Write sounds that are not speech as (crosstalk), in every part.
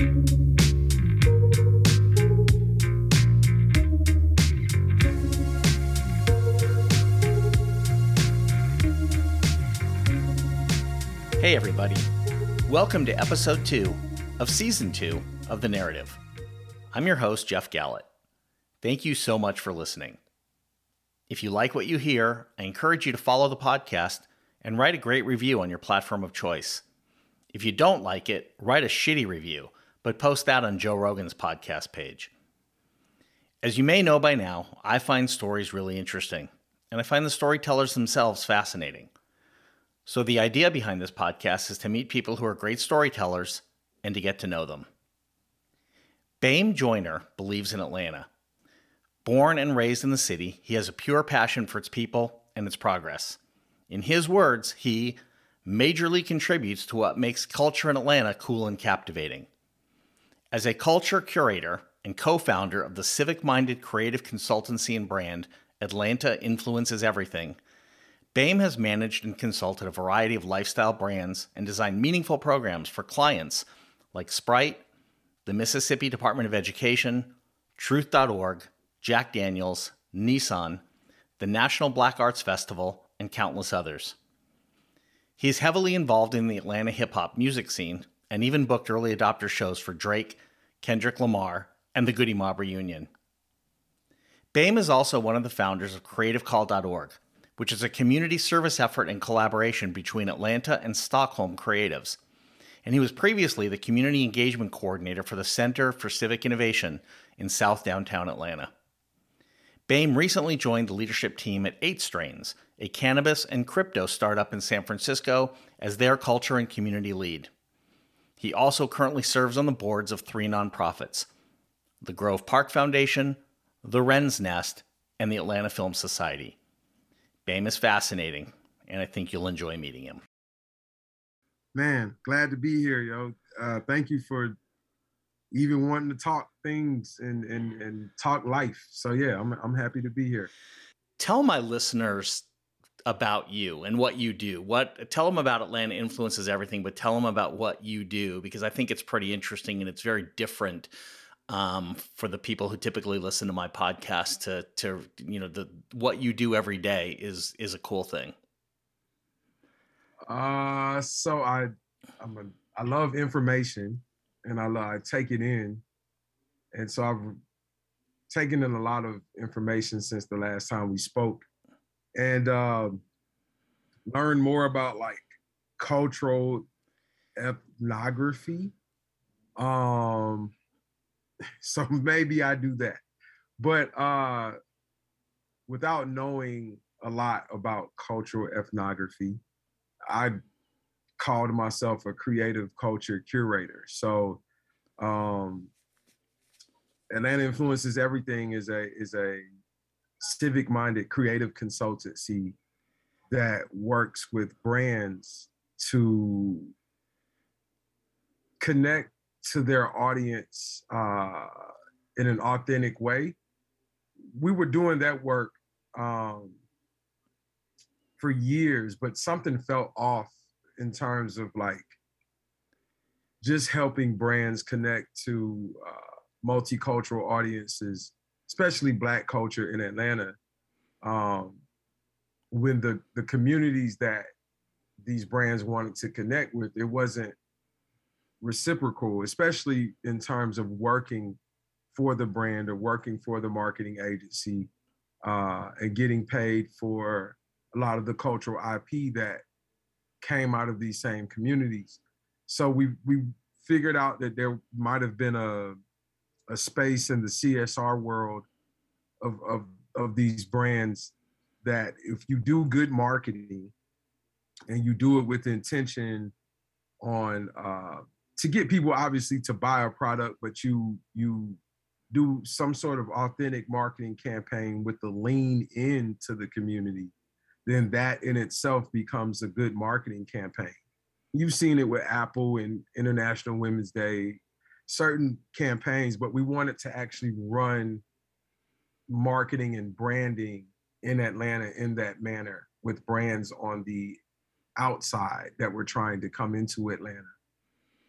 Hey, everybody. Welcome to episode two of season two of The Narrative. I'm your host, Jeff Gallett. Thank you so much for listening. If you like what you hear, I encourage you to follow the podcast and write a great review on your platform of choice. If you don't like it, write a shitty review, but post that on Joe Rogan's podcast page. As you may know by now, I find stories really interesting, and I find the storytellers themselves fascinating. So, the idea behind this podcast is to meet people who are great storytellers and to get to know them. Bem Joiner believes in Atlanta. Born and raised in the city, he has a pure passion for its people and its progress. In his words, he majorly contributes to what makes culture in Atlanta cool and captivating. As a culture curator and co founder of the civic minded creative consultancy and brand Atlanta Influences Everything, Bem has managed and consulted a variety of lifestyle brands and designed meaningful programs for clients like Sprite, the Mississippi Department of Education, Truth.org, Jack Daniels, Nissan, the National Black Arts Festival, and countless others. He is heavily involved in the Atlanta hip hop music scene and even booked early adopter shows for Drake, Kendrick Lamar, and the Goodie Mob reunion. Bem is also one of the founders of CreativeCall.org, which is a community service effort and collaboration between Atlanta and Stockholm creatives. And he was previously the community engagement coordinator for the Center for Civic Innovation in South Downtown Atlanta. Bem recently joined the leadership team at 8 Strains, a cannabis and crypto startup in San Francisco, as their culture and community lead. He also currently serves on the boards of three nonprofits the Grove Park Foundation, the Wren's Nest, and the Atlanta Film Society. Bem is fascinating, and I think you'll enjoy meeting him. Man, glad to be here, yo. Uh, thank you for even wanting to talk things and and and talk life. So yeah, I'm I'm happy to be here. Tell my listeners about you and what you do. What tell them about Atlanta influences everything, but tell them about what you do because I think it's pretty interesting and it's very different um, for the people who typically listen to my podcast to to you know the what you do every day is is a cool thing. Uh so i i'm a i love information and i love i take it in. And so i've taken in a lot of information since the last time we spoke and uh, learned more about like cultural ethnography um (laughs) so maybe I do that. But uh, without knowing a lot about cultural ethnography, I called myself a creative culture curator. So um, Atlanta Influences Everything is a is a civic minded creative consultancy that works with brands to connect to their audience uh, in an authentic way. We were doing that work um, for years, but something felt off in terms of like just helping brands connect to uh, multicultural audiences, especially Black culture in Atlanta. Um, when the the communities that these brands wanted to connect with, it wasn't reciprocal, especially in terms of working for the brand or working for the marketing agency uh, and getting paid for a lot of the cultural IP that came out of these same communities. So we we figured out that there might have been a a space in the CSR world of of of these brands that if you do good marketing and you do it with intention on uh, to get people obviously to buy a product, but you you do some sort of authentic marketing campaign with the lean into the community, then that in itself becomes a good marketing campaign. You've seen it with Apple and International Women's Day, certain campaigns, but we wanted to actually run marketing and branding in Atlanta in that manner with brands on the outside that were trying to come into Atlanta.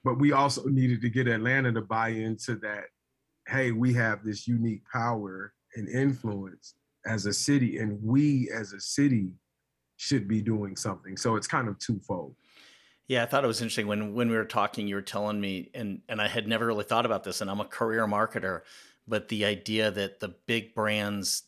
but we also needed to get Atlanta to buy into that. Hey, we have this unique power and influence as a city, and we as a city should be doing something. So it's kind of twofold. Yeah, I thought it was interesting when when we were talking. You were telling me, and and I had never really thought about this. And I'm a career marketer, but the idea that the big brands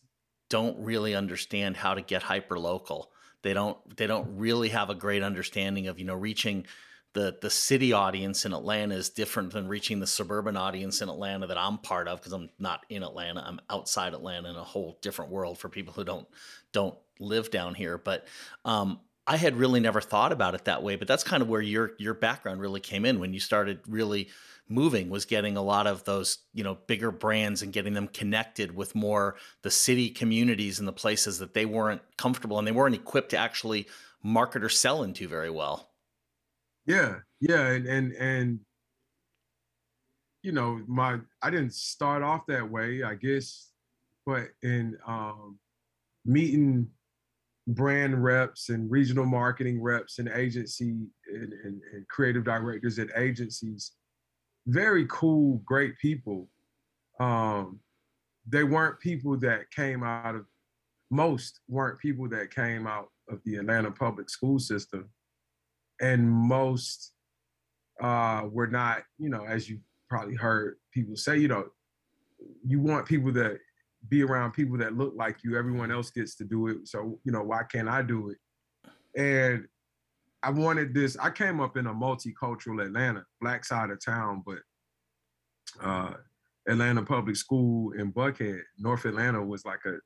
don't really understand how to get hyper local. They don't they don't really have a great understanding of you know reaching the the city audience in Atlanta is different than reaching the suburban audience in Atlanta that I'm part of because I'm not in Atlanta. I'm outside Atlanta in a whole different world for people who don't don't live down here. But um, I had really never thought about it that way. But that's kind of where your your background really came in when you started really moving was getting a lot of those you know bigger brands and getting them connected with more the city communities and the places that they weren't comfortable and they weren't equipped to actually market or sell into very well yeah yeah and and and you know my i didn't start off that way i guess but in um meeting brand reps and regional marketing reps and agency and, and, and creative directors at agencies very cool, great people. Um, they weren't people that came out of most weren't people that came out of the Atlanta public school system, and most uh, were not. You know, as you probably heard people say, you know, you want people that be around people that look like you. Everyone else gets to do it, so you know, why can't I do it? And I wanted this. I came up in a multicultural Atlanta, black side of town, but uh, Atlanta Public School in Buckhead, North Atlanta was like a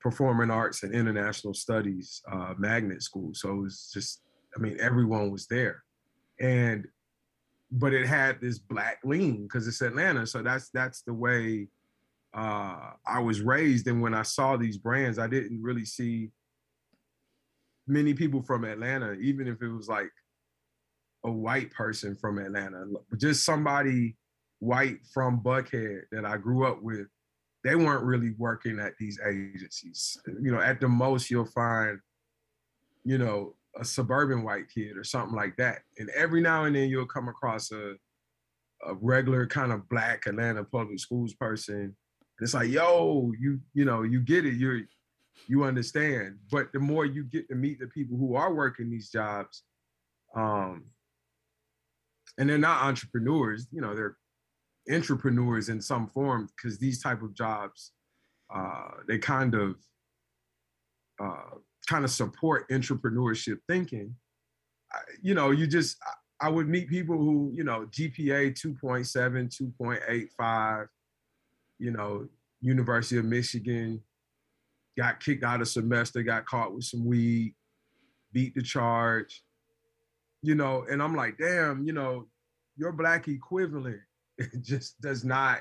performing arts and international studies uh, magnet school. So it was just, I mean, everyone was there, and but it had this black lean because it's Atlanta. So that's that's the way uh, I was raised. And when I saw these brands, I didn't really see many people from Atlanta, even if it was like a white person from Atlanta, just somebody white from Buckhead that I grew up with, they weren't really working at these agencies. You know, at the most you'll find, you know, a suburban white kid or something like that. And every now and then you'll come across a a regular kind of black Atlanta public schools person. It's like, yo, you, you know, you get it. You're you understand. But the more you get to meet the people who are working these jobs, um, and they're not entrepreneurs, you know, they're entrepreneurs in some form because these type of jobs, uh, they kind of uh, kind of support entrepreneurship thinking. I, you know, you just I, I would meet people who, you know, GPA 2.7, 2.85, you know, University of Michigan, got kicked out a semester, got caught with some weed, beat the charge, you know, and I'm like, damn, you know, your black equivalent (laughs) just does not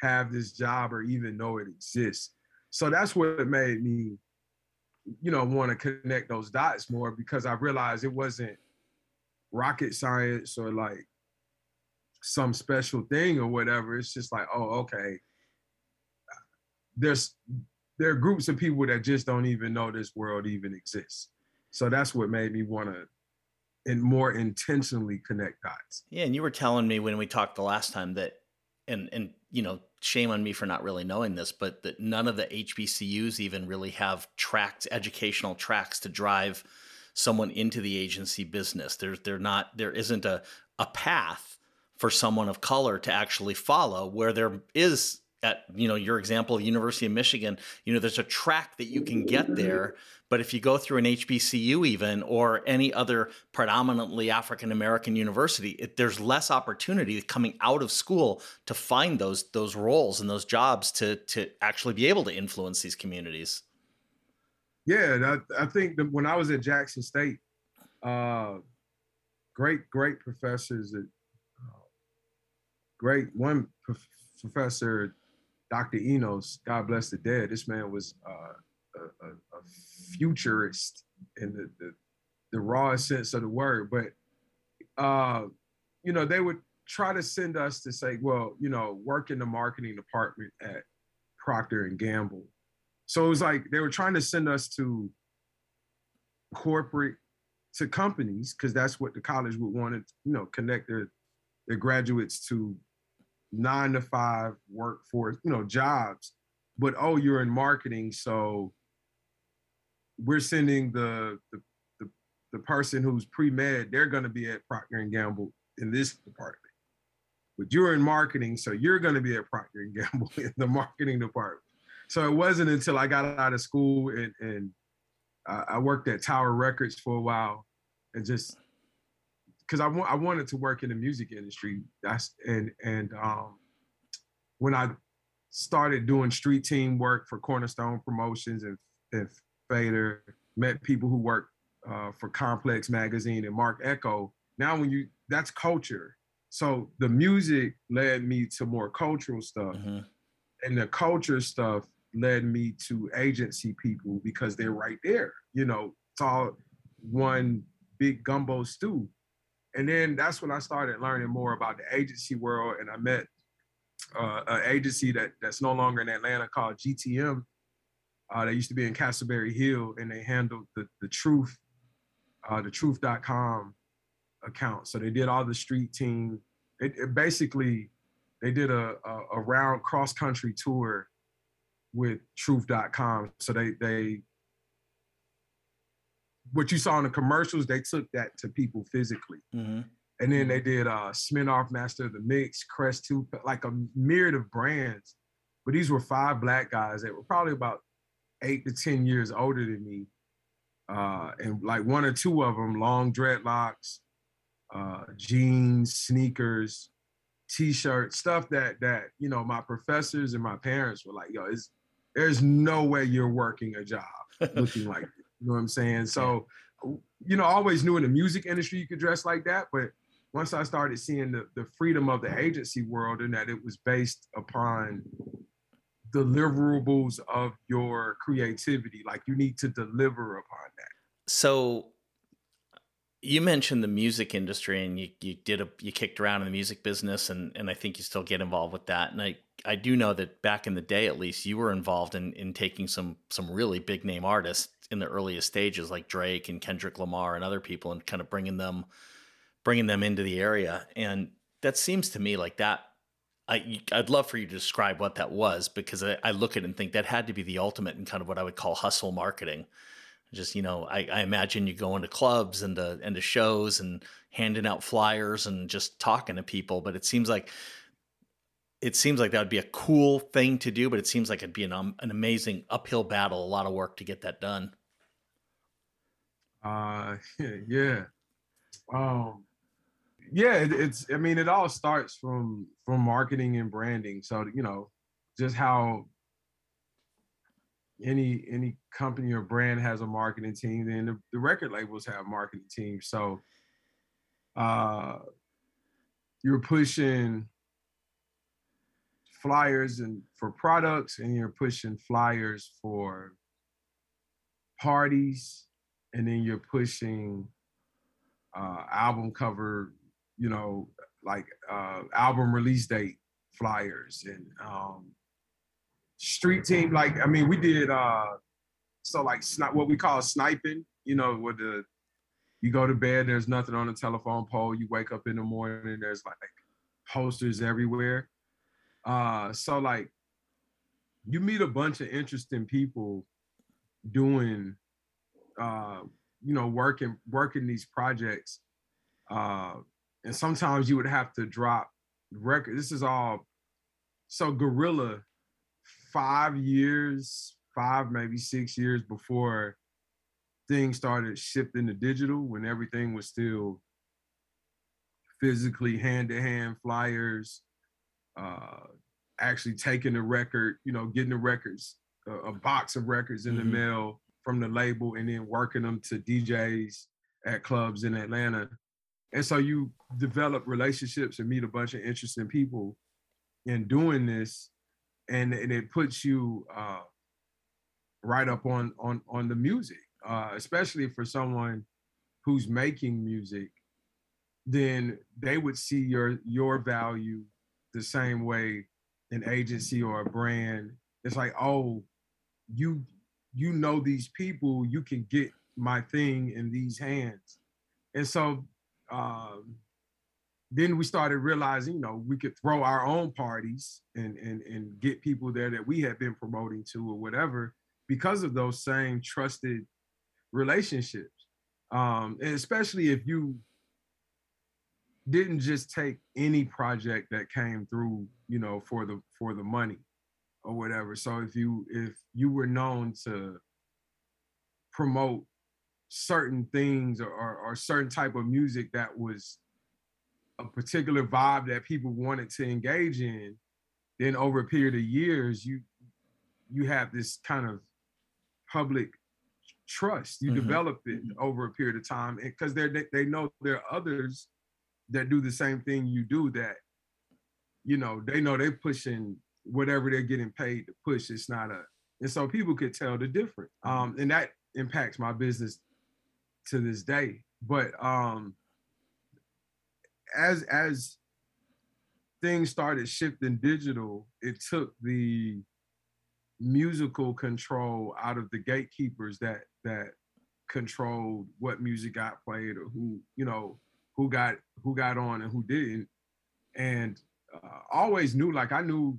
have this job or even know it exists. So that's what made me, you know, want to connect those dots more because I realized it wasn't rocket science or like some special thing or whatever. It's just like, oh, okay. There's there are groups of people that just don't even know this world even exists. So that's what made me want to and more intentionally connect dots. Yeah, and you were telling me when we talked the last time that and and you know, shame on me for not really knowing this, but that none of the HBCUs even really have tracks, educational tracks to drive someone into the agency business. There's they're not there isn't a a path for someone of color to actually follow where there is at you know your example university of michigan you know there's a track that you can get there but if you go through an hbcu even or any other predominantly african american university it, there's less opportunity coming out of school to find those those roles and those jobs to to actually be able to influence these communities. Yeah i, I think that when i was at jackson state uh, great great professors uh, great one professor Dr. Enos, God bless the dead, this man was uh, a, a, a, futurist in the, the, the rawest sense of the word. But, uh, you know, they would try to send us to say, well, you know, work in the marketing department at Procter and Gamble. So it was like they were trying to send us to corporate, to companies, because that's what the college would want to, you know, connect their their graduates to nine to five workforce, you know, jobs. But oh, you're in marketing, so we're sending the the the, the person who's pre-med, they're gonna be at Procter and Gamble in this department. But you're in marketing, so you're gonna be at Procter and Gamble (laughs) in the marketing department. So it wasn't until I got out of school and, and I worked at Tower Records for a while and just because I, w- I wanted to work in the music industry. That's and and um, when I started doing street team work for Cornerstone Promotions and, and Fader, met people who worked uh, for Complex Magazine and Marc Ecko. Now, when you that's culture. So the music led me to more cultural stuff, mm-hmm. and the culture stuff led me to agency people because they're right there. You know, it's all one big gumbo stew. And then that's when I started learning more about the agency world, and I met uh, an agency that that's no longer in Atlanta called GTM. Uh, they used to be in Castleberry Hill, and they handled the the truth, uh, the truth.com account. So they did all the street team. It, it basically they did a, a, a round cross country tour with truth.com. So they they what you saw in the commercials, they took that to people physically. Mm-hmm. And then they did uh Smirnoff Master of the Mix, Crest 2, like a myriad of brands. But these were five black guys that were probably about eight to 10 years older than me. Uh, and like one or two of them, long dreadlocks, uh, jeans, sneakers, t-shirts, stuff that that you know my professors and my parents were like, "Yo, it's there's no way you're working a job looking like you know what I'm saying? So, you know, I always knew in the music industry you could dress like that, but once I started seeing the, the freedom of the agency world and that it was based upon deliverables of your creativity, like you need to deliver upon that. So you mentioned the music industry and you, you did a you kicked around in the music business and, and I think you still get involved with that. And I, I do know that back in the day at least you were involved in, in taking some some really big name artists in the earliest stages like Drake and Kendrick Lamar and other people and kind of bringing them bringing them into the area and that seems to me like that I, I'd love for you to describe what that was because I, I look at it and think that had to be the ultimate in kind of what I would call hustle marketing. Just you know, I, I imagine you going to clubs and to and to shows and handing out flyers and just talking to people. But it seems like it seems like that would be a cool thing to do, but it seems like it'd be an um, an amazing uphill battle, a lot of work to get that done. Uh, (laughs) yeah, um, yeah. It, it's. I mean, it all starts from from marketing and branding. So you know, just how any any company or brand has a marketing team, then the, the record labels have marketing teams. So, uh, you're pushing flyers and for products, and you're pushing flyers for parties and then you're pushing uh, album cover, you know, like uh, album release date flyers and um, street team. Like, I mean, we did uh, so like sni- what we call sniping. You know, with the you go to bed, there's nothing on the telephone pole. You wake up in the morning, there's like posters everywhere. Uh, so like you meet a bunch of interesting people doing uh, you know, working working these projects, uh, and sometimes you would have to drop record. This is all so Guerrilla. Five years, five maybe six years before things started shifting to digital, when everything was still physically hand to hand flyers, uh, actually taking the record, you know, getting the records, a, a box of records in mm-hmm. the mail, from the label and then working them to DJs at clubs in Atlanta. And so you develop relationships and meet a bunch of interesting people in doing this. And, and it puts you uh, right up on on on the music, uh, especially for someone who's making music. Then they would see your your value the same way an agency or a brand. It's like, oh, you you know these people, you can get my thing in these hands. And so um, then we started realizing, you know, we could throw our own parties and and and get people there that we had been promoting to or whatever because of those same trusted relationships. Um, and especially if you didn't just take any project that came through, you know, for the for the money or whatever. So if you if you were known to promote certain things or, or, or certain type of music that was a particular vibe that people wanted to engage in, then over a period of years, you you have this kind of public trust. You mm-hmm. develop it over a period of time because they, they know there are others that do the same thing you do that you know they know they're pushing whatever they're getting paid to push it's not a and so people could tell the difference. Um and that impacts my business to this day. But um as as things started shifting digital it took the musical control out of the gatekeepers that that controlled what music got played or who you know who got who got on and who didn't. And uh, always knew like i knew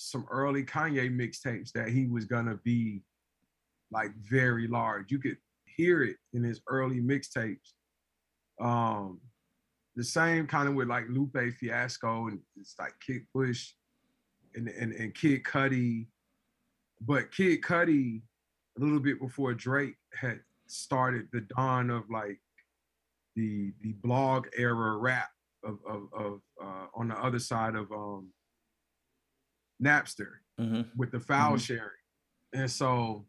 some early kanye mixtapes that he was gonna be like very large. You could hear it in his early mixtapes. Um the same kind of with like lupe fiasco and it's like kid push and, and, and kid cudi. But kid cudi a little bit before drake had started the dawn of like the the blog era rap of of, of uh, on the other side of um, Napster mm-hmm. with the file mm-hmm. sharing, and so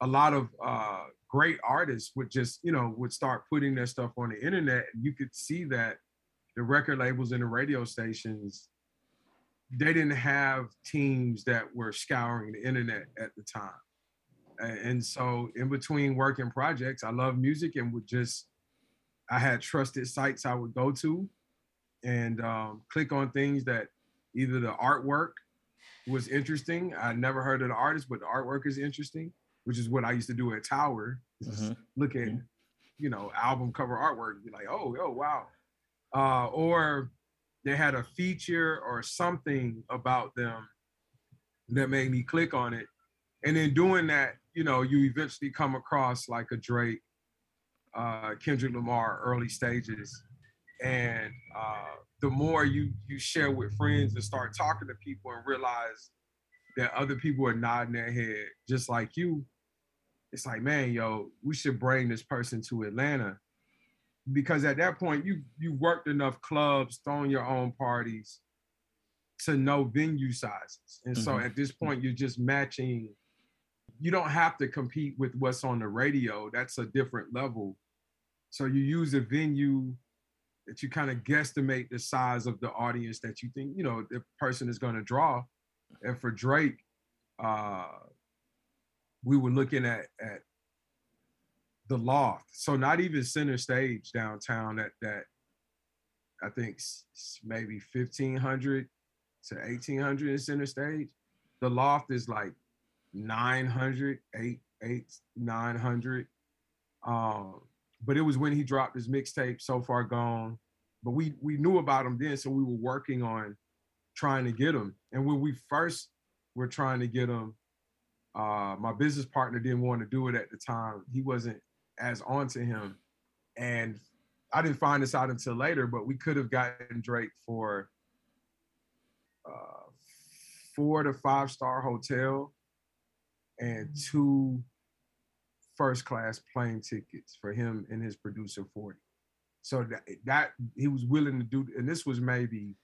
a lot of uh, great artists would just you know would start putting their stuff on the internet, and you could see that the record labels and the radio stations they didn't have teams that were scouring the internet at the time. And so in between working projects, I love music and would just I had trusted sites I would go to and um, click on things that either the artwork was interesting. I never heard of the artist, but the artwork is interesting, which is what I used to do at Tower. Mm-hmm. Look at, mm-hmm. you know, album cover artwork and be like, oh, oh, wow. Uh, or they had a feature or something about them that made me click on it. And in doing that, you know, you eventually come across like a Drake uh, Kendrick Lamar early stages, and uh, the more you you share with friends and start talking to people and realize that other people are nodding their head just like you, it's like, man, yo, we should bring this person to Atlanta because at that point you you worked enough clubs, thrown your own parties to know venue sizes, and mm-hmm. so at this point you're just matching you don't have to compete with what's on the radio. That's a different level. So you use a venue that you kind of guesstimate the size of the audience that you think, you know, the person is going to draw. And for Drake, uh, we were looking at at the loft. So not even center stage downtown that that I think maybe 1500 to 1800 in center stage. The loft is like 900, 8, 8 900. Um, but it was when he dropped his mixtape, So Far Gone. But we we knew about him then, so we were working on trying to get him. And when we first were trying to get him, uh, my business partner didn't want to do it at the time. He wasn't as onto him, and I didn't find this out until later. But we could have gotten Drake for uh, four to five star hotel and two first class plane tickets for him and his producer 40. So that, that he was willing to do, and this was maybe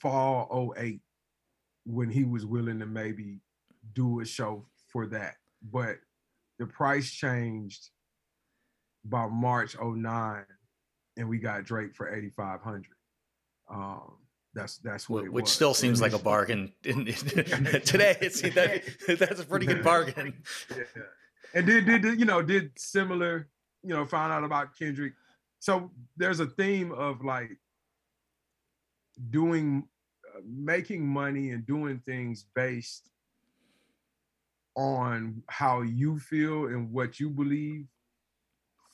fall 08 when he was willing to maybe do a show for that. But the price changed by March 09 and we got Drake for 8,500. Um, that's that's what which still seems like a bargain (laughs) (laughs) (laughs) today. It's that that's a pretty good bargain. Yeah. And did did you know did similar you know found out about Kendrick. So there's a theme of like doing uh, making money and doing things based on how you feel and what you believe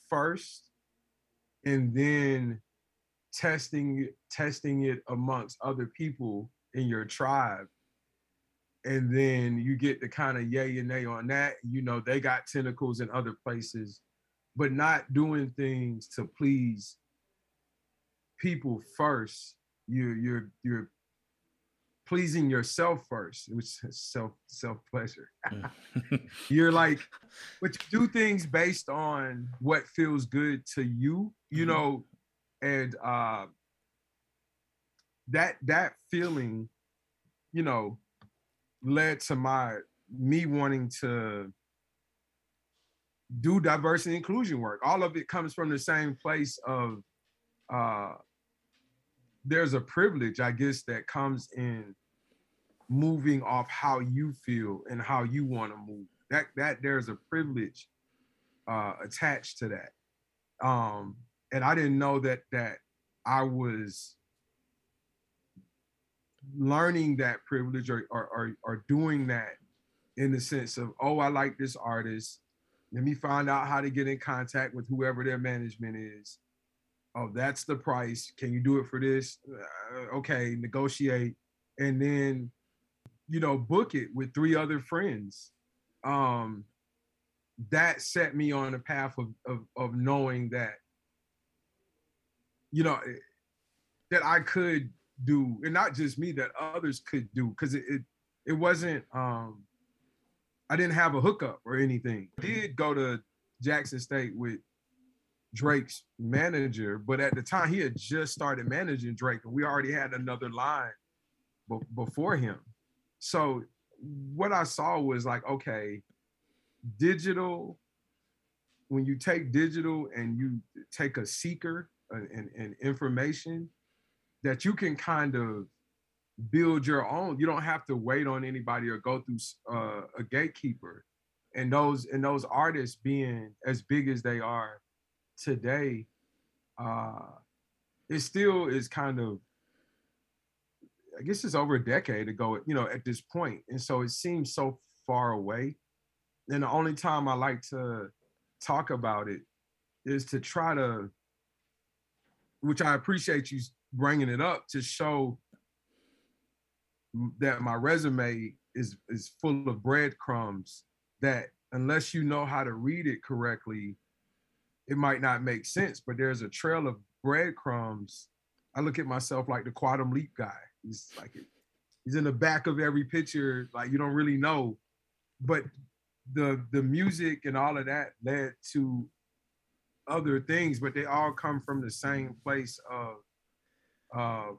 first and then testing testing it amongst other people in your tribe and then you get the kind of yay and nay on that you know they got tentacles in other places but not doing things to please people first you're you're you're pleasing yourself first which is self self pleasure mm. (laughs) you're like but you do things based on what feels good to you you mm-hmm. know and uh that that feeling you know led to my me wanting to do diversity inclusion work. All of it comes from the same place of uh there's a privilege i guess that comes in moving off how you feel and how you want to move. That that there's a privilege uh attached to that. Um and I didn't know that that I was learning that privilege or, or or or, doing that in the sense of oh I like this artist. Let me find out how to get in contact with whoever their management is. Oh that's the price. Can you do it for this? Uh, okay negotiate. And then you know book it with three other friends. Um that set me on a path of of, of knowing that you know, eh, that I could do, and not just me, that others could do, because it, it it wasn't um I didn't have a hookup or anything. I did go to Jackson State with Drake's manager, but at the time he had just started managing Drake, and we already had another line b- before him. So what I saw was like, okay, digital. When you take digital and you take a seeker and, and information that you can kind of build your own. You don't have to wait on anybody or go through uh, a gatekeeper. And those and those artists being as big as they are today, uh, it still is kind of. I guess it's over a decade ago, you know, at this point, and so it seems so far away. And the only time I like to talk about it is to try to which I appreciate you bringing it up to show that my resume is is full of breadcrumbs that unless you know how to read it correctly, it might not make sense. But there's a trail of breadcrumbs. I look at myself like the quantum leap guy. He's like he's in the back of every picture, like you don't really know. But the the music and all of that led to other things, but they all come from the same place of um,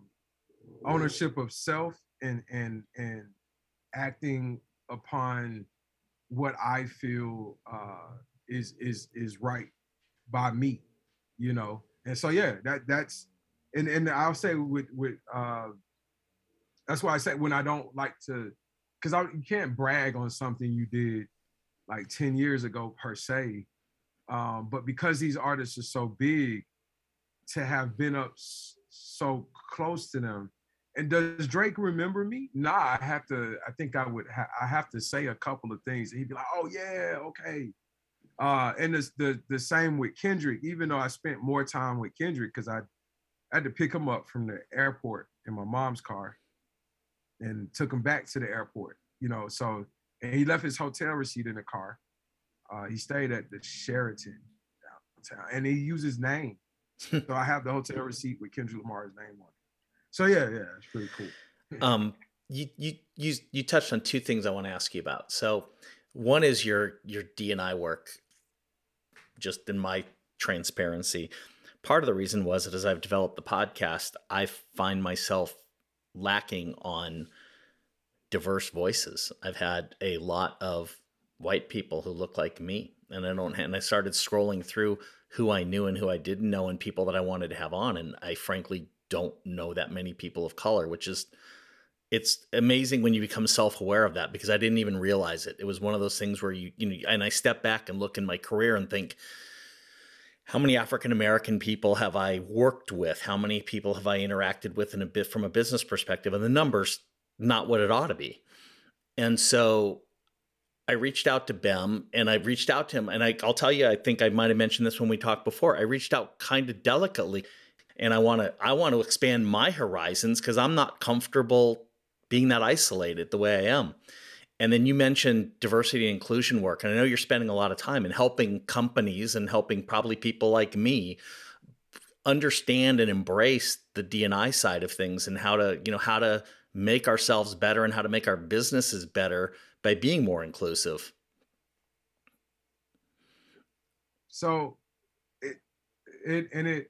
ownership of self and and and acting upon what I feel uh, is is is right by me, you know. And so yeah, that that's and and I'll say with with uh, that's why I say when I don't like to, because I you can't brag on something you did like ten years ago per se, um, but because these artists are so big, to have been up so close to them. And does Drake remember me? Nah, I have to. I think I would. Ha- I have to say a couple of things. He'd be like, "Oh yeah, okay." Uh, and the, the the same with Kendrick. Even though I spent more time with Kendrick because I, I had to pick him up from the airport in my mom's car, and took him back to the airport. You know, so and he left his hotel receipt in the car. Uh, he stayed at the Sheraton downtown, and he used his name. (laughs) so I have the hotel receipt with Kendrick Lamar's name on it. So yeah, yeah, it's pretty cool. (laughs) um, you you you you touched on two things I want to ask you about. So one is your your D&I work. Just in my transparency, part of the reason was that as I've developed the podcast, I find myself lacking on diverse voices. I've had a lot of white people who look like me. And i don't and i started scrolling through who i knew and who i didn't know and people that i wanted to have on. And i frankly don't know that many people of color which is it's amazing when you become self-aware of that because i didn't even realize it. It was one of those things where you you know and i step back and look in my career and think how many african american people have i worked with? How many people have i interacted with in a bit from a business perspective? And the numbers not what it ought to be. And so I reached out to Bem and I reached out to him. And I, will tell you, I think I might have mentioned this when we talked before. I reached out kind of delicately and I want to I want to expand my horizons because I'm not comfortable being that isolated the way I am. And then you mentioned diversity and inclusion work. And I know you're spending a lot of time in helping companies and helping probably people like me understand and embrace the D&I side of things and how to, you know, how to make ourselves better and how to make our businesses better by being more inclusive. So it it and it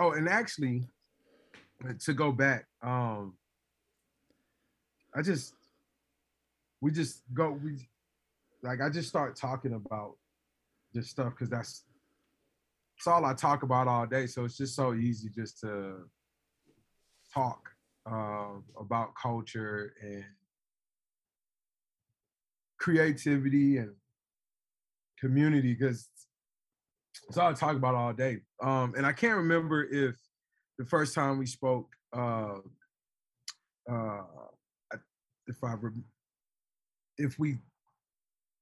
oh and actually to go back um I just we just go we like I just start talking about this stuff because that's it's all I talk about all day. So it's just so easy just to talk uh, about culture and creativity and community because it's all I talk about all day. Um, and I can't remember if the first time we spoke, uh, uh, if I if we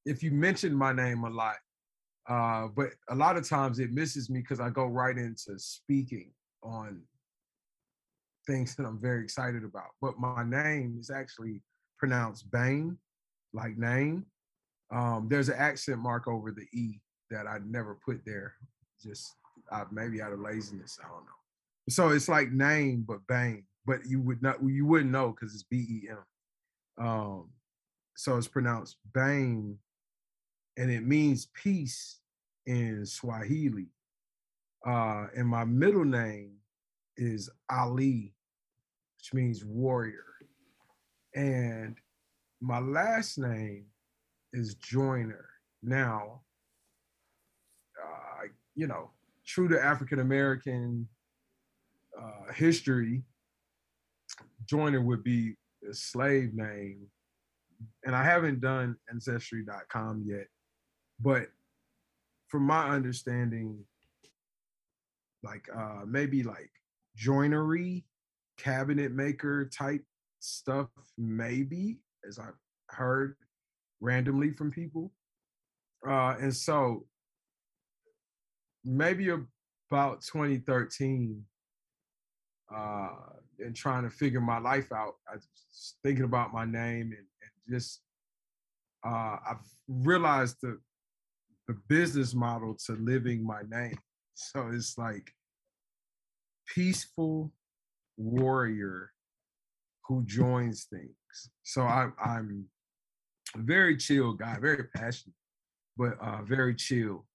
if you mentioned my name a lot, uh, but a lot of times it misses me because I go right into speaking on things that I'm very excited about. But my name is actually pronounced Bane, like name. Um, there's an accent mark over the E that I never put there, just uh, maybe out of laziness. I don't know. So it's like name, but Bane. But you would not, you wouldn't know because it's B E M. Um, so it's pronounced Bane, and it means peace in Swahili. Uh, and my middle name is Ali, which means warrior. And my last name is Joiner. Now, uh, you know, true to African American uh, history, Joiner would be a slave name. And I haven't done ancestry.com yet, but from my understanding, like uh maybe like joinery, cabinet maker type stuff, maybe, as I've heard randomly from people. Uh and so maybe about 2013, uh, and trying to figure my life out, I was thinking about my name and, and just uh, I've realized the the business model to living my name. So it's like peaceful warrior who joins things. So I, I'm very chill guy, very passionate, but uh, very chill.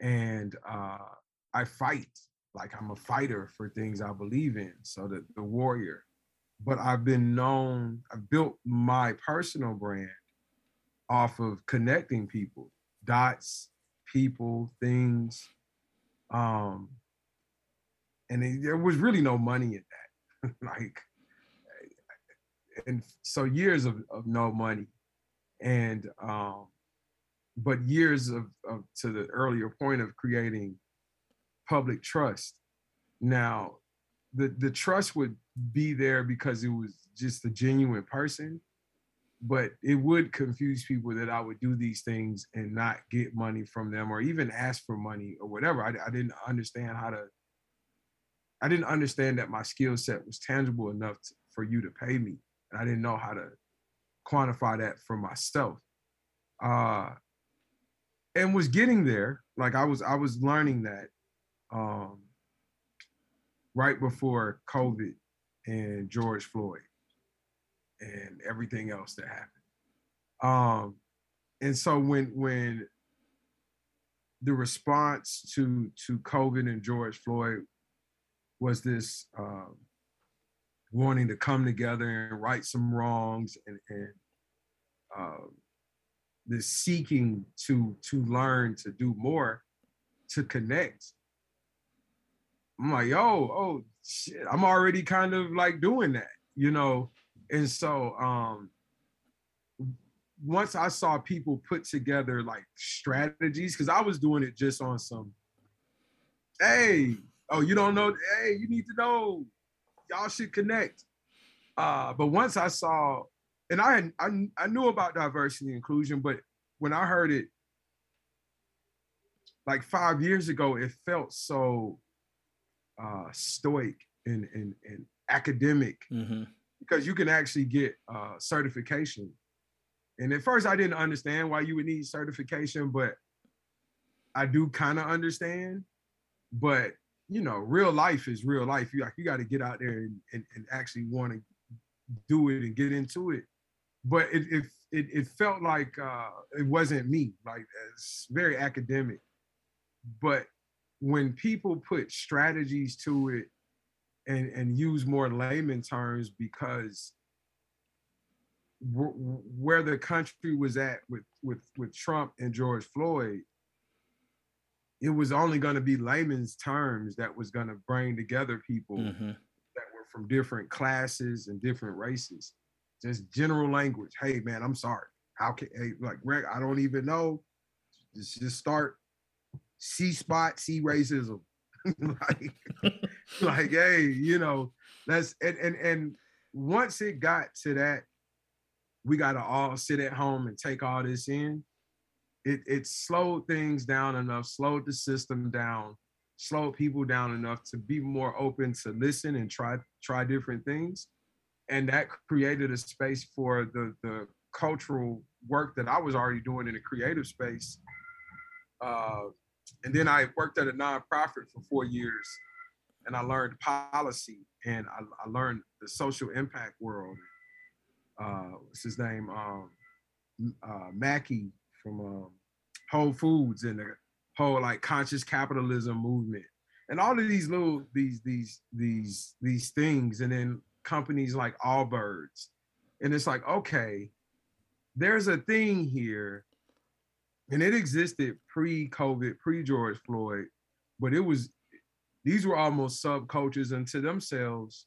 And uh, I fight like I'm a fighter for things I believe in. So the, the warrior. But I've been known, I've built my personal brand off of connecting people dots, people, things. Um, and it, there was really no money in that. (laughs) like, and so years of, of no money. And, um, but years of, of to the earlier point of creating public trust. Now, the the trust would be there because it was just a genuine person but it would confuse people that I would do these things and not get money from them or even ask for money or whatever. I, I didn't understand how to, I didn't understand that my skill set was tangible enough to, for you to pay me. And I didn't know how to quantify that for myself. Uh, and was getting there. Like I was, I was learning that um, right before COVID and George Floyd and everything else that happened. Um, and so when when the response to to COVID and George Floyd was this um, wanting to come together and right some wrongs and, and uh, this seeking to to learn to do more to connect. I'm like yo oh shit i'm already kind of like doing that you know? And so um once I saw people put together like strategies, because I was doing it just on some, hey, oh, you don't know, hey, you need to know, y'all should connect. Uh, but once I saw, and I, I I knew about diversity and inclusion, but when I heard it like five years ago, it felt so uh, stoic and, and, and academic mm-hmm. because you can actually get uh, certification. And at first, I didn't understand why you would need certification, but I do kind of understand. But you know, real life is real life. You like you got to get out there and, and, and actually want to do it and get into it. But it it it, it felt like uh, it wasn't me. Like it's very academic. But when people put strategies to it and and use more layman terms because where the country was at with with with Trump and George Floyd, it was only going to be layman's terms that was going to bring together people mm-hmm. that were from different classes and different races. Just general language. Hey man, I'm sorry. How can hey, like Greg? I don't even know. Just just start C spot, C racism. (laughs) like, (laughs) like, hey, you know, that's and and and once it got to that, we gotta all sit at home and take all this in. It it slowed things down enough, slowed the system down, slowed people down enough to be more open to listen and try try different things. And that created a space for the the cultural work that I was already doing in a creative space uh, and then I worked at a nonprofit for four years and I learned policy and I, I learned the social impact world. Uh, what's his name? Um, uh, Mackey from um, Whole Foods and the whole like conscious capitalism movement and all of these little these these these these things and then companies like Allbirds and it's like okay there's a thing here and it existed pre-COVID, pre-George Floyd, but it was these were almost subcultures unto themselves.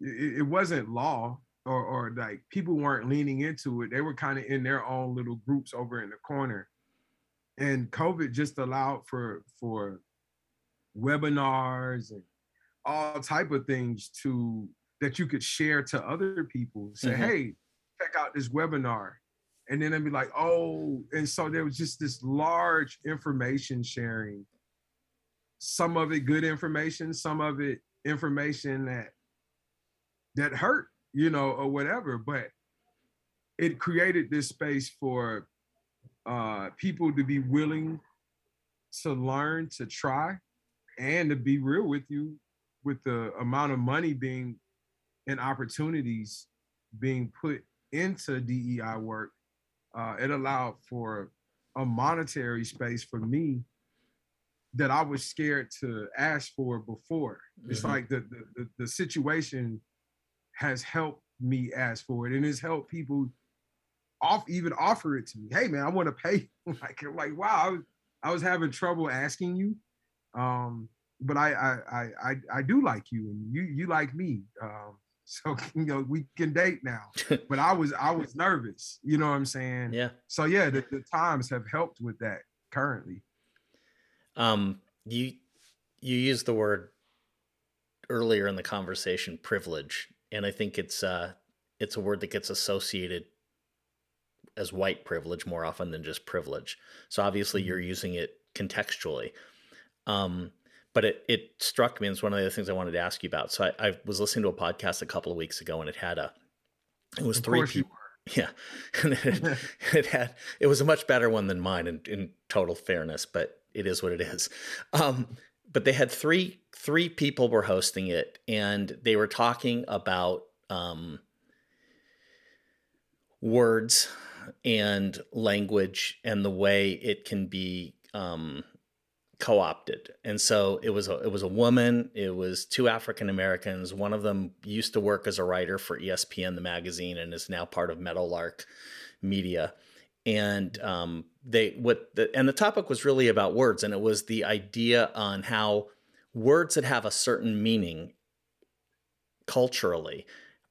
It, it wasn't law or or like people weren't leaning into it. They were kind of in their own little groups over in the corner. And COVID just allowed for for webinars and all type of things to that you could share to other people. Say, mm-hmm. hey, check out this webinar and then I'd be like, oh, and so there was just this large information sharing. Some of it good information, some of it information that that hurt, you know, or whatever. But it created this space for uh, people to be willing to learn, to try, and to be real with you with the amount of money being and opportunities being put into DEI work uh, it allowed for a monetary space for me that I was scared to ask for before. It's mm-hmm. like the, the the situation has helped me ask for it, and it's helped people off even offer it to me. Hey man, I want to pay. (laughs) like like wow, I was, I was having trouble asking you, um, but I I I I, I do like you, and you you like me. Um, (laughs) so you know we can date now (laughs) but i was i was nervous you know what i'm saying yeah so yeah the, the times have helped with that currently um you you used the word earlier in the conversation privilege and i think it's uh it's a word that gets associated as white privilege more often than just privilege so obviously mm-hmm. you're using it contextually um but it, it struck me and it's one of the other things I wanted to ask you about. So I, I was listening to a podcast a couple of weeks ago and it had a, it was of three people. Yeah. (laughs) And it, (laughs) it, had, it was a much better one than mine in, in total fairness, but it is what it is. Um, but they had three, three people were hosting it and they were talking about, um, words and language and the way it can be, um, co-opted. And so it was a, it was a woman it was two african americans. One of them used to work as a writer for espn the magazine and is now part of meadowlark media. And um, they what the, and the topic was really about words and it was the idea on how words that have a certain meaning culturally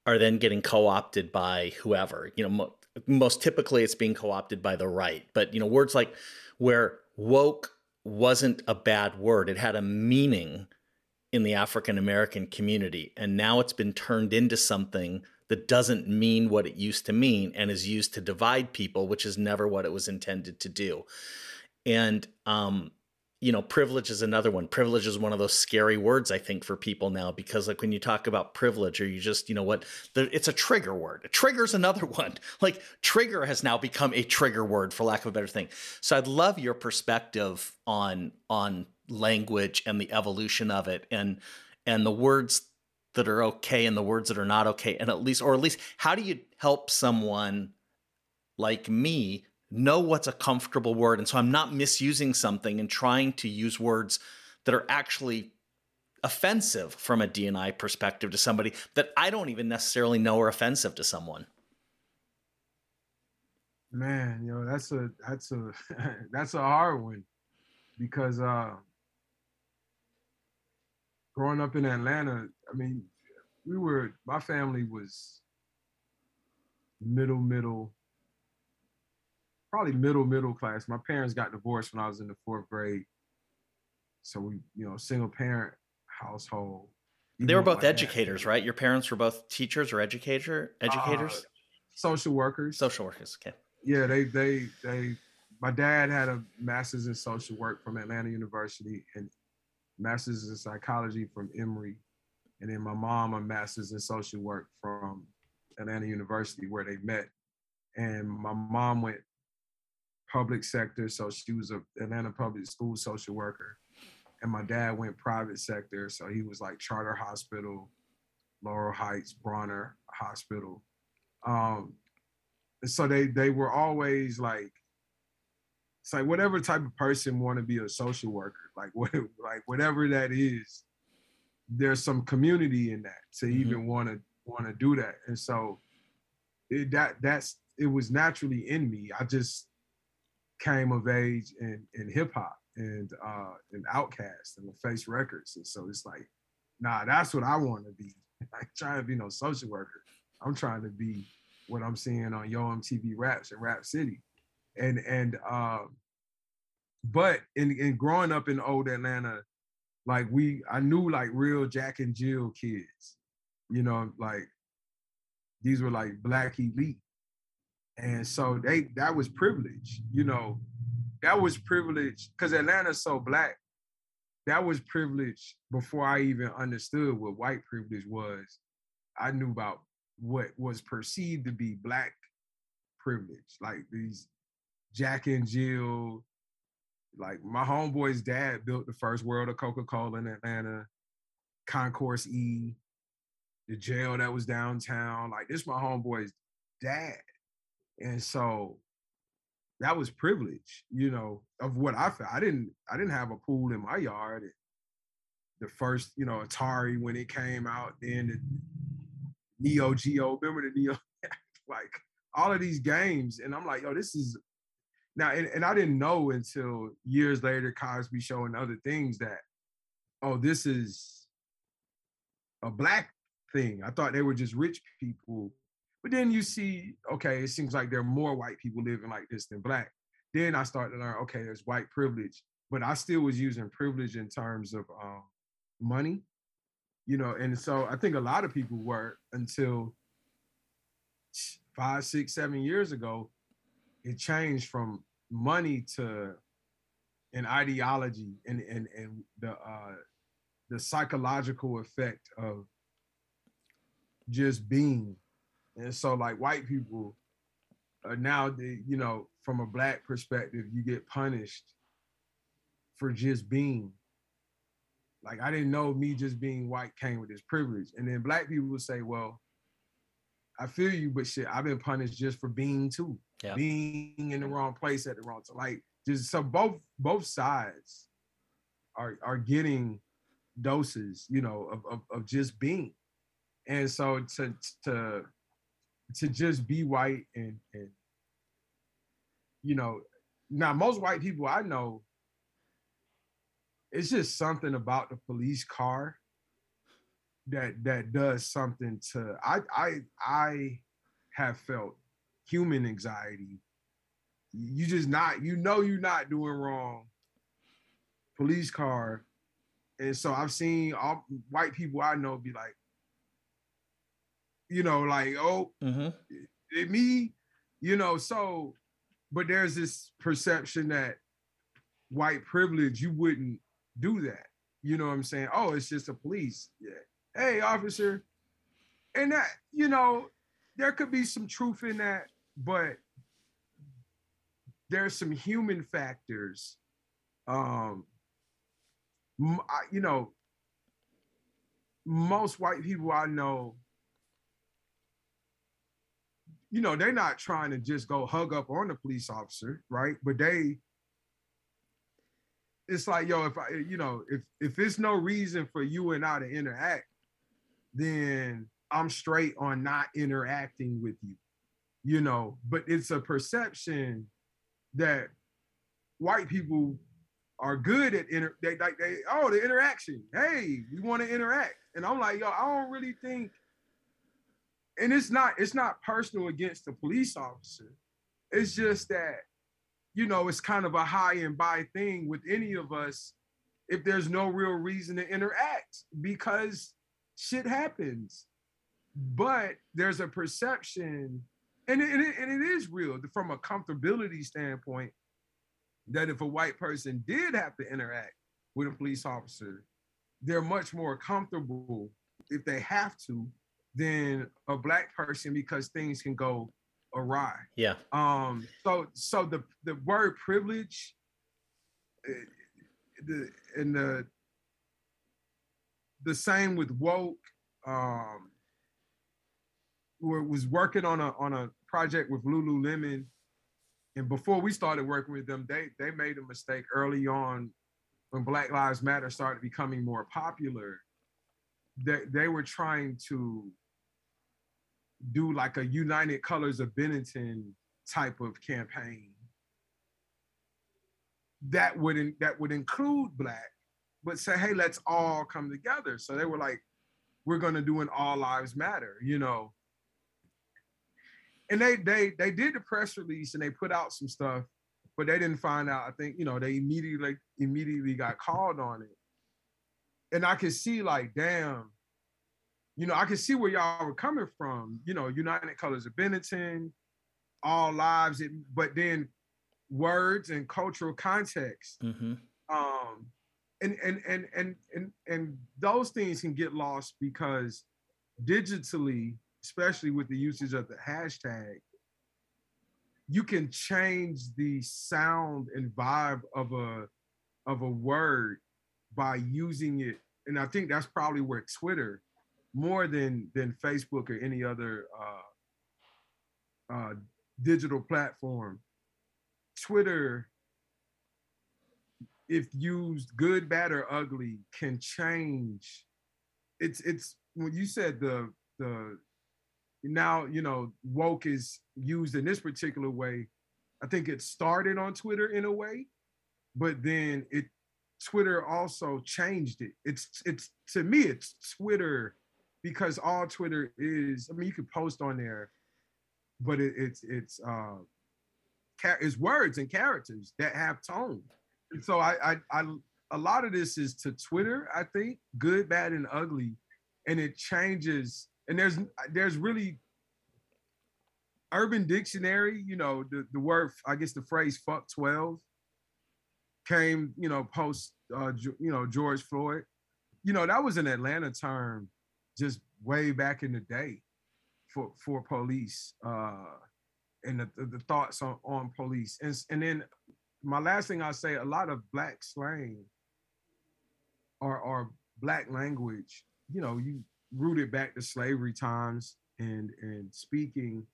are then getting co-opted by whoever you know mo- most typically it's being co-opted by the right but you know words like where woke wasn't a bad word. It had a meaning in the African American community. And now it's been turned into something that doesn't mean what it used to mean and is used to divide people, which is never what it was intended to do. And um, you know, privilege is another one. Privilege is one of those scary words, I think, for people now because, like, when you talk about privilege, or you just, you know, what the, it's a trigger word. A trigger is another (laughs) one. Like, trigger has now become a trigger word, for lack of a better thing. So, I'd love your perspective on on language and the evolution of it, and and the words that are okay and the words that are not okay, and at least, or at least, how do you help someone like me know what's a comfortable word. And so I'm not misusing something and trying to use words that are actually offensive from a D&I perspective to somebody that I don't even necessarily know are offensive to someone. Man, you know, that's a that's a (laughs) that's a hard one because uh growing up in Atlanta, I mean, we were my family was middle middle probably middle middle class. My parents got divorced when I was in the fourth grade, so we you know single parent household. They were both educators, right? Your parents were both teachers or educator educators, uh, social workers. Social workers, okay. Yeah, they they they. My dad had a master's in social work from Atlanta University and master's in psychology from Emory, and then my mom a master's in social work from Atlanta University where they met. And my mom went public sector, so she was a Atlanta public school social worker, and my dad went private sector, so he was like Charter Hospital, Laurel Heights, Brawner Hospital. Um, so they they were always like, it's like whatever type of person want to be a social worker, like (laughs) what like whatever that is, there's some community in that to mm-hmm. even want to want to do that, and so it, that that's it was naturally in me. I just came of age in, in hip hop and uh and OutKast and Face Records. And so it's like, nah, that's what I want to be. (laughs) I trying to be no social worker. I'm trying to be what I'm seeing on Yo MTV Raps and Rap City. And and um but in in growing up in old Atlanta, like we I knew like real Jack and Jill kids. You know, like these were like black elite and so they that was privilege, you know, that was privilege because Atlanta's so black. That was privilege before I even understood what white privilege was. I knew about what was perceived to be black privilege, like these Jack and Jill. Like my homeboy's dad built the first world of Coca-Cola in Atlanta, Concourse E, the jail that was downtown. Like this, my homeboy's dad. And so that was privilege, you know, of what I felt. I didn't I didn't have a pool in my yard. The first, you know, Atari when it came out, then the Neo Geo, remember the Neo, (laughs) like all of these games. And I'm like, yo, this is now, and, and I didn't know until years later, Cosby Show and other things that, oh, this is a black thing. I thought they were just rich people but then you see, okay, it seems like there are more white people living like this than black. Then I started to learn, okay, there's white privilege, but I still was using privilege in terms of um, money, you know. And so I think a lot of people were until five, six, seven years ago, it changed from money to an ideology and and and the uh, the psychological effect of just being and so like white people uh, now they, you know, from a black perspective, you get punished for just being. Like I didn't know me just being white came with this privilege. And then black people will say, well, I feel you, but shit, I've been punished just for being too. Yeah. Being in the wrong place at the wrong time. Like just so both both sides are are getting doses, you know, of, of, of just being. And so to to to just be white and and you know now most white people I know it's just something about the police car that that does something to I I I have felt human anxiety. You just not you know you're not doing wrong. Police car, and so I've seen all white people I know be like, you know, like, oh, mm-hmm. it, me, you know, so, but there's this perception that white privilege, you wouldn't do that. You know what I'm saying? Oh, it's just a police. Yeah. Hey, officer. And that, you know, there could be some truth in that, but there's some human factors. Um, you know, most white people I know you know, they're not trying to just go hug up on the police officer, right? But they, it's like, yo, if I, you know, if if it's no reason for you and I to interact, then I'm straight on not interacting with you, you know. But it's a perception that white people are good at inter. They like they oh the interaction. Hey, we want to interact, and I'm like, yo, I don't really think and it's not it's not personal against the police officer. It's just that, you know, it's kind of a hi and bye thing with any of us if there's no real reason to interact because shit happens. But there's a perception, and it, and it, and it is real from a comfortability standpoint that if a white person did have to interact with a police officer, they're much more comfortable if they have to than a black person because things can go awry. Yeah. Um. So so the the word privilege, eh, the and the the same with woke. Um. Was working on a on a project with Lululemon, and before we started working with them, they they made a mistake early on when Black Lives Matter started becoming more popular. They they were trying to do like a United Colors of Benetton type of campaign that would that would include black, but say, hey, let's all come together. So they were like, we're gonna do an all lives matter, you know. And they they they did the press release and they put out some stuff, but they didn't find out. I think you know they immediately immediately got called on it, and I could see like, damn, you know, I can see where y'all were coming from. You know, United Colors of Benetton, all lives, it, but then words and cultural context. Mm-hmm. Um, and, and and and and and those things can get lost because digitally, especially with the usage of the hashtag, you can change the sound and vibe of a of a word by using it. And I think that's probably where Twitter more than than Facebook or any other uh, uh, digital platform. Twitter, if used good, bad, or ugly, can change. It's it's when you said the the now you know woke is used in this particular way. I think it started on Twitter in a way, but then it Twitter also changed it. It's it's to me it's Twitter because all Twitter is, I mean, you could post on there, but it, it's it's uh, it's words and characters that have tone. And so I, I I a lot of this is to Twitter, I think, good, bad, and ugly, and it changes. And there's there's really Urban Dictionary, you know, the, the word, I guess the phrase fuck 12 came, you know, post, uh, you know, George Floyd. You know, that was an Atlanta term just way back in the day for for police uh, and the, the, the, thoughts on, on police. And, and then my last thing I say, a lot of black slang or, or black language, you know, you rooted back to slavery times and and speaking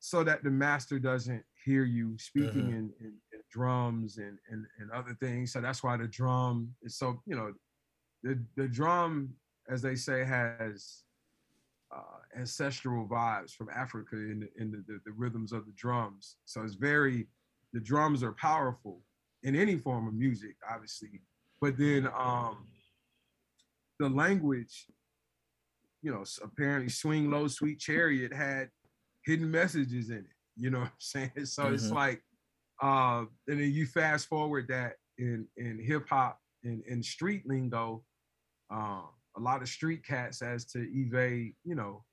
so that the master doesn't hear you speaking mm-hmm. in, in, in, drums and, and and other things. So that's why the drum is so, you know, the the drum as they say, has uh, ancestral vibes from Africa in, the, in the, the, the, rhythms of the drums. So it's very, the drums are powerful in any form of music, obviously. But then um, the language, you know, apparently Swing Low Sweet Chariot had hidden messages in it. You know (laughs) what I'm saying? So mm-hmm. it's like, uh, and then you fast forward that in in hip hop and in street lingo, um, a lot of street cats as to evade, you know,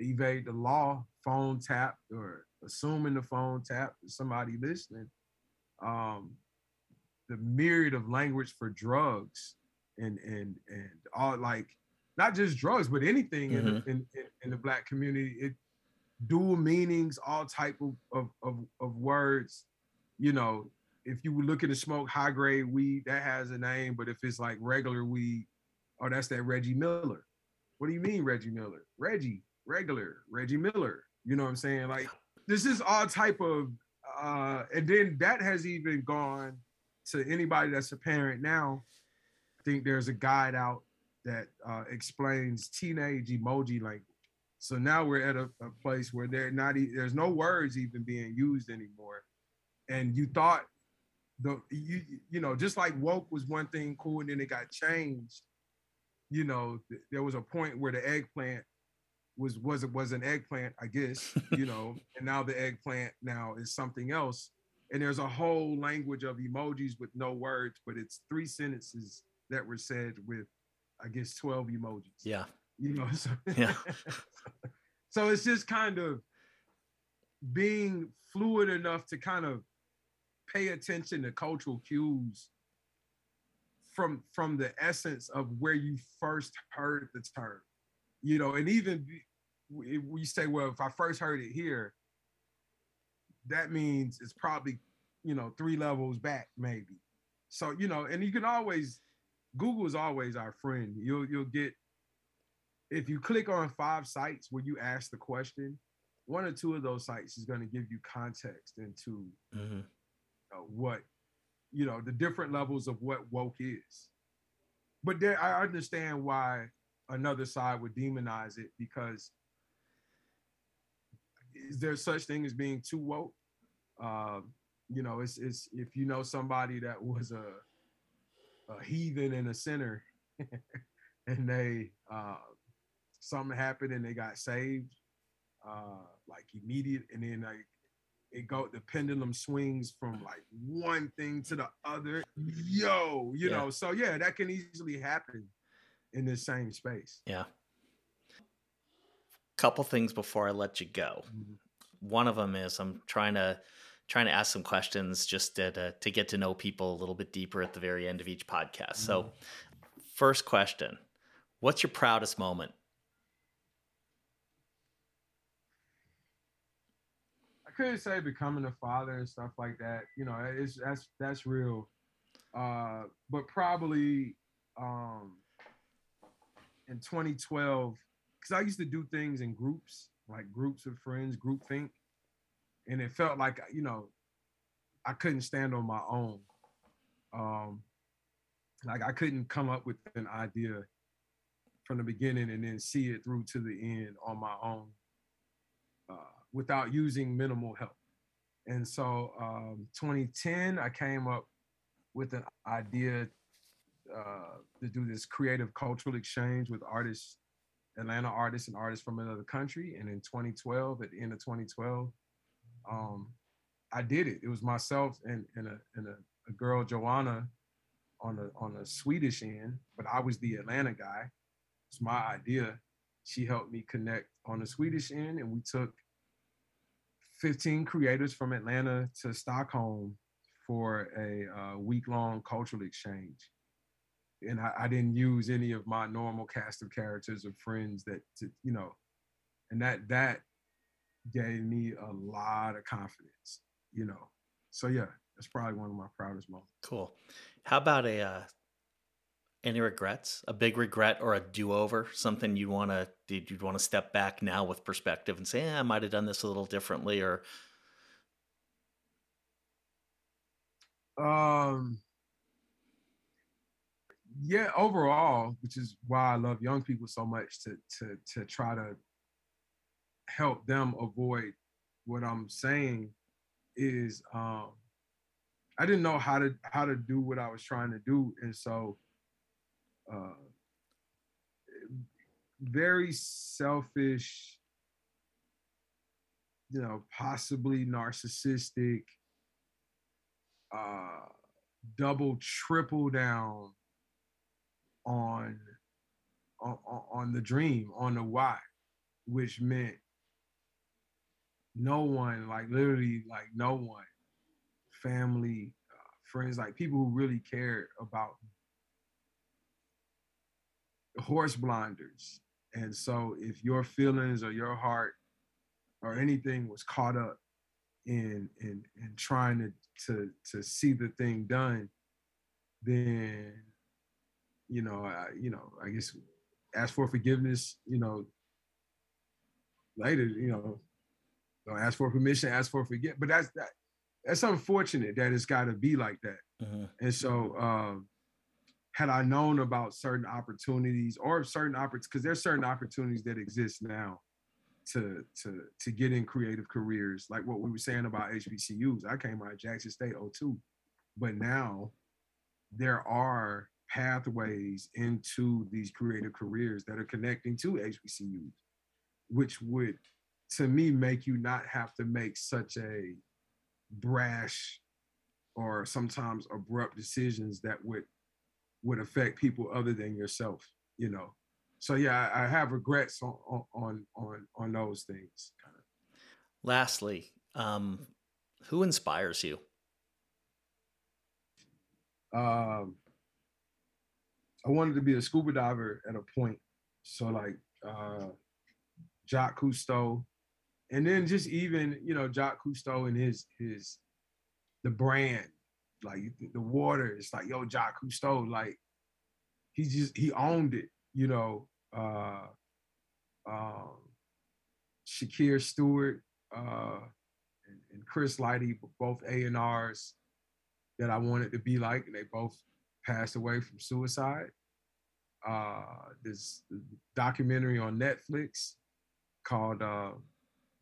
evade the law, phone tap or assuming the phone tap somebody listening. Um, the myriad of language for drugs and and and all like not just drugs but anything mm-hmm. in, in, in the black community. It dual meanings all type of, of of of words. You know if you were looking to smoke high grade weed that has a name but if it's like regular weed oh that's that reggie miller. What do you mean reggie miller? Reggie regular reggie miller. You know what i'm saying? Like this is all type of uh and then that has even gone to anybody that's a parent now, think there's a guide out that uh, explains teenage emoji language. So now we're at a, a place where they're not e- there's no words even being used anymore. And you thought the you you know just like woke was one thing cool and then it got changed. You know th- there was a point where the eggplant was was was an eggplant, I guess. (laughs) You know, and now the eggplant now is something else and there's a whole language of emojis with no words, but it's three sentences that were said with, I guess, 12 emojis. Yeah. You know, (laughs) so, yeah. (laughs) so it's just kind of being fluid enough to kind of pay attention to cultural cues from from the essence of where you first heard the term you know and even we say well if i first heard it here that means it's probably you know three levels back maybe so you know and you can always google is always our friend you'll you'll get if you click on five sites where you ask the question one or two of those sites is going to give you context into mm-hmm. uh, what you know the different levels of what woke is but there i understand why another side would demonize it because is there such thing as being too woke? Uh, you know, it's it's if you know somebody that was a a heathen and a sinner, (laughs) and they uh, something happened and they got saved, uh, like immediate, and then like it go the pendulum swings from like one thing to the other. Yo, you yeah. know, so yeah, that can easily happen in the same space. Yeah couple things before I let you go. Mm-hmm. One of them is I'm trying to trying to ask some questions just to, to, to get to know people a little bit deeper at the very end of each podcast. Mm-hmm. So, first question: What's your proudest moment? I couldn't say becoming a father and stuff like that. You know, it's that's that's real. Uh, but probably um, in 2012 because I used to do things in groups, like groups of friends, group think, and it felt like you know, I couldn't stand on my own. Um, like I couldn't come up with an idea from the beginning and then see it through to the end on my own uh, without using minimal help. And so, um, 2010, I came up with an idea uh, to do this creative cultural exchange with artists Atlanta artists and artists from another country. And in 2012, at the end of 2012, um, I did it. It was myself and, and, a, and a, a girl, Joanna, on the on the Swedish end, but I was the Atlanta guy. It's my idea. She helped me connect on the Swedish end, and we took 15 creators from Atlanta to Stockholm for a uh, week long cultural exchange and I, I, didn't use any of my normal cast of characters or friends that to, you know and that that gave me a lot of confidence you know? So yeah that's probably one of my proudest moments. Cool. How about a uh, any regrets? A big regret or a do-over? Something you want to did you want to step back now with perspective and say eh, i might have done this a little differently or? Um yeah, overall, which is why I love young people so much to to to try to help them avoid what I'm saying is um I didn't know how to how to do what I was trying to do. And so uh very selfish you know possibly narcissistic uh double triple down on on, on the dream, on the why, which meant no one, like literally, like no one, family, uh, friends, like people who really cared about horse blinders. And so if your feelings or your heart or anything was caught up in in in trying to to to see the thing done, then you know, I, you know, I guess ask for forgiveness, you know, later, you know, don't ask for permission, ask for forget. But that's that that's unfortunate that it's got to be like that. Mm-hmm. And so, um, had I known about certain opportunities or certain opportunities, because there's certain opportunities that exist now to to to get in creative careers, like what we were saying about HBCUs. I came out of Jackson State 02, but now there are pathways into these creative careers that are connecting to HBCUs, which would to me make you not have to make such a brash or sometimes abrupt decisions that would would affect people other than yourself you know? So yeah i, I have regrets on on on on those things. Lastly um who inspires you? Um i wanted to be a scuba diver at a point. So like uh jacques cousteau and then just even you know jacques cousteau and his his the brand like the water, it's like, yo, Jacques Cousteau, like he just he owned it, you know. Uh um Shakir Stewart uh and, and Chris Lighty, both A and R's that I wanted to be like, and they both passed away from suicide. Uh this documentary on Netflix called uh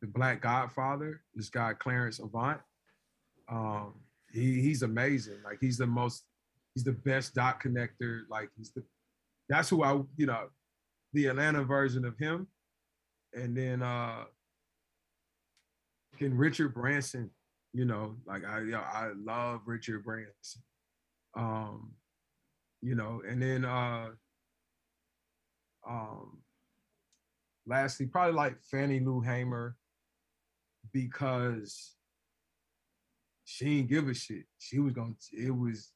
The Black Godfather, this guy Clarence Avant. Um, he, he's amazing. Like he's the most, he's the best dot connector. Like he's the, that's who I, you know, the Atlanta version of him. And then uh can Richard Branson, you know, like I I love Richard Branson. Um, you know, and then uh um lastly, probably like Fannie Lou Hamer because she didn't give a shit. She was gonna. It was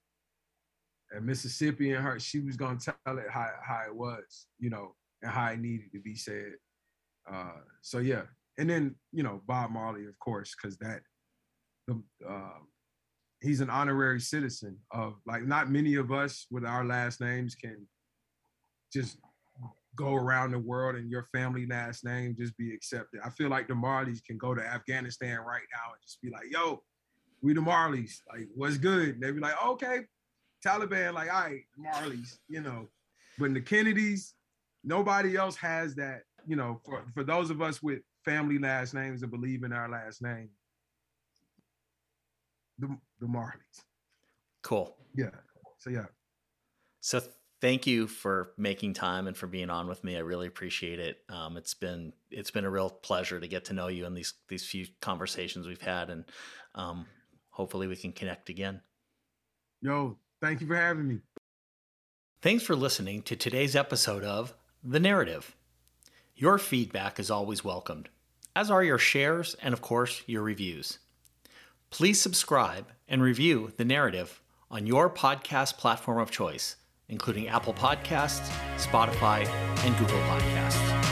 at Mississippi and her. She was gonna tell it how how it was, you know, and how it needed to be said. Uh, so yeah, and then you know Bob Marley, of course, because that the uh, he's an honorary citizen of like not many of us with our last names can just go around the world and your family last name just be accepted. I feel like the Marleys can go to Afghanistan right now and just be like, yo, we the Marleys. Like, what's good? they be like, okay, Taliban, like, all right, Marleys, you know. But in the Kennedys, nobody else has that, you know, for, for those of us with family last names and believe in our last name. The the Marleys. Cool. Yeah. So yeah. So thank you for making time and for being on with me. I really appreciate it. Um, it's been it's been a real pleasure to get to know you in these these few conversations we've had, and um, hopefully we can connect again. Yo, thank you for having me. Thanks for listening to today's episode of The Narrative. Your feedback is always welcomed, as are your shares and, of course, your reviews. Please subscribe and review The Narrative on your podcast platform of choice, including Apple Podcasts, Spotify, and Google Podcasts.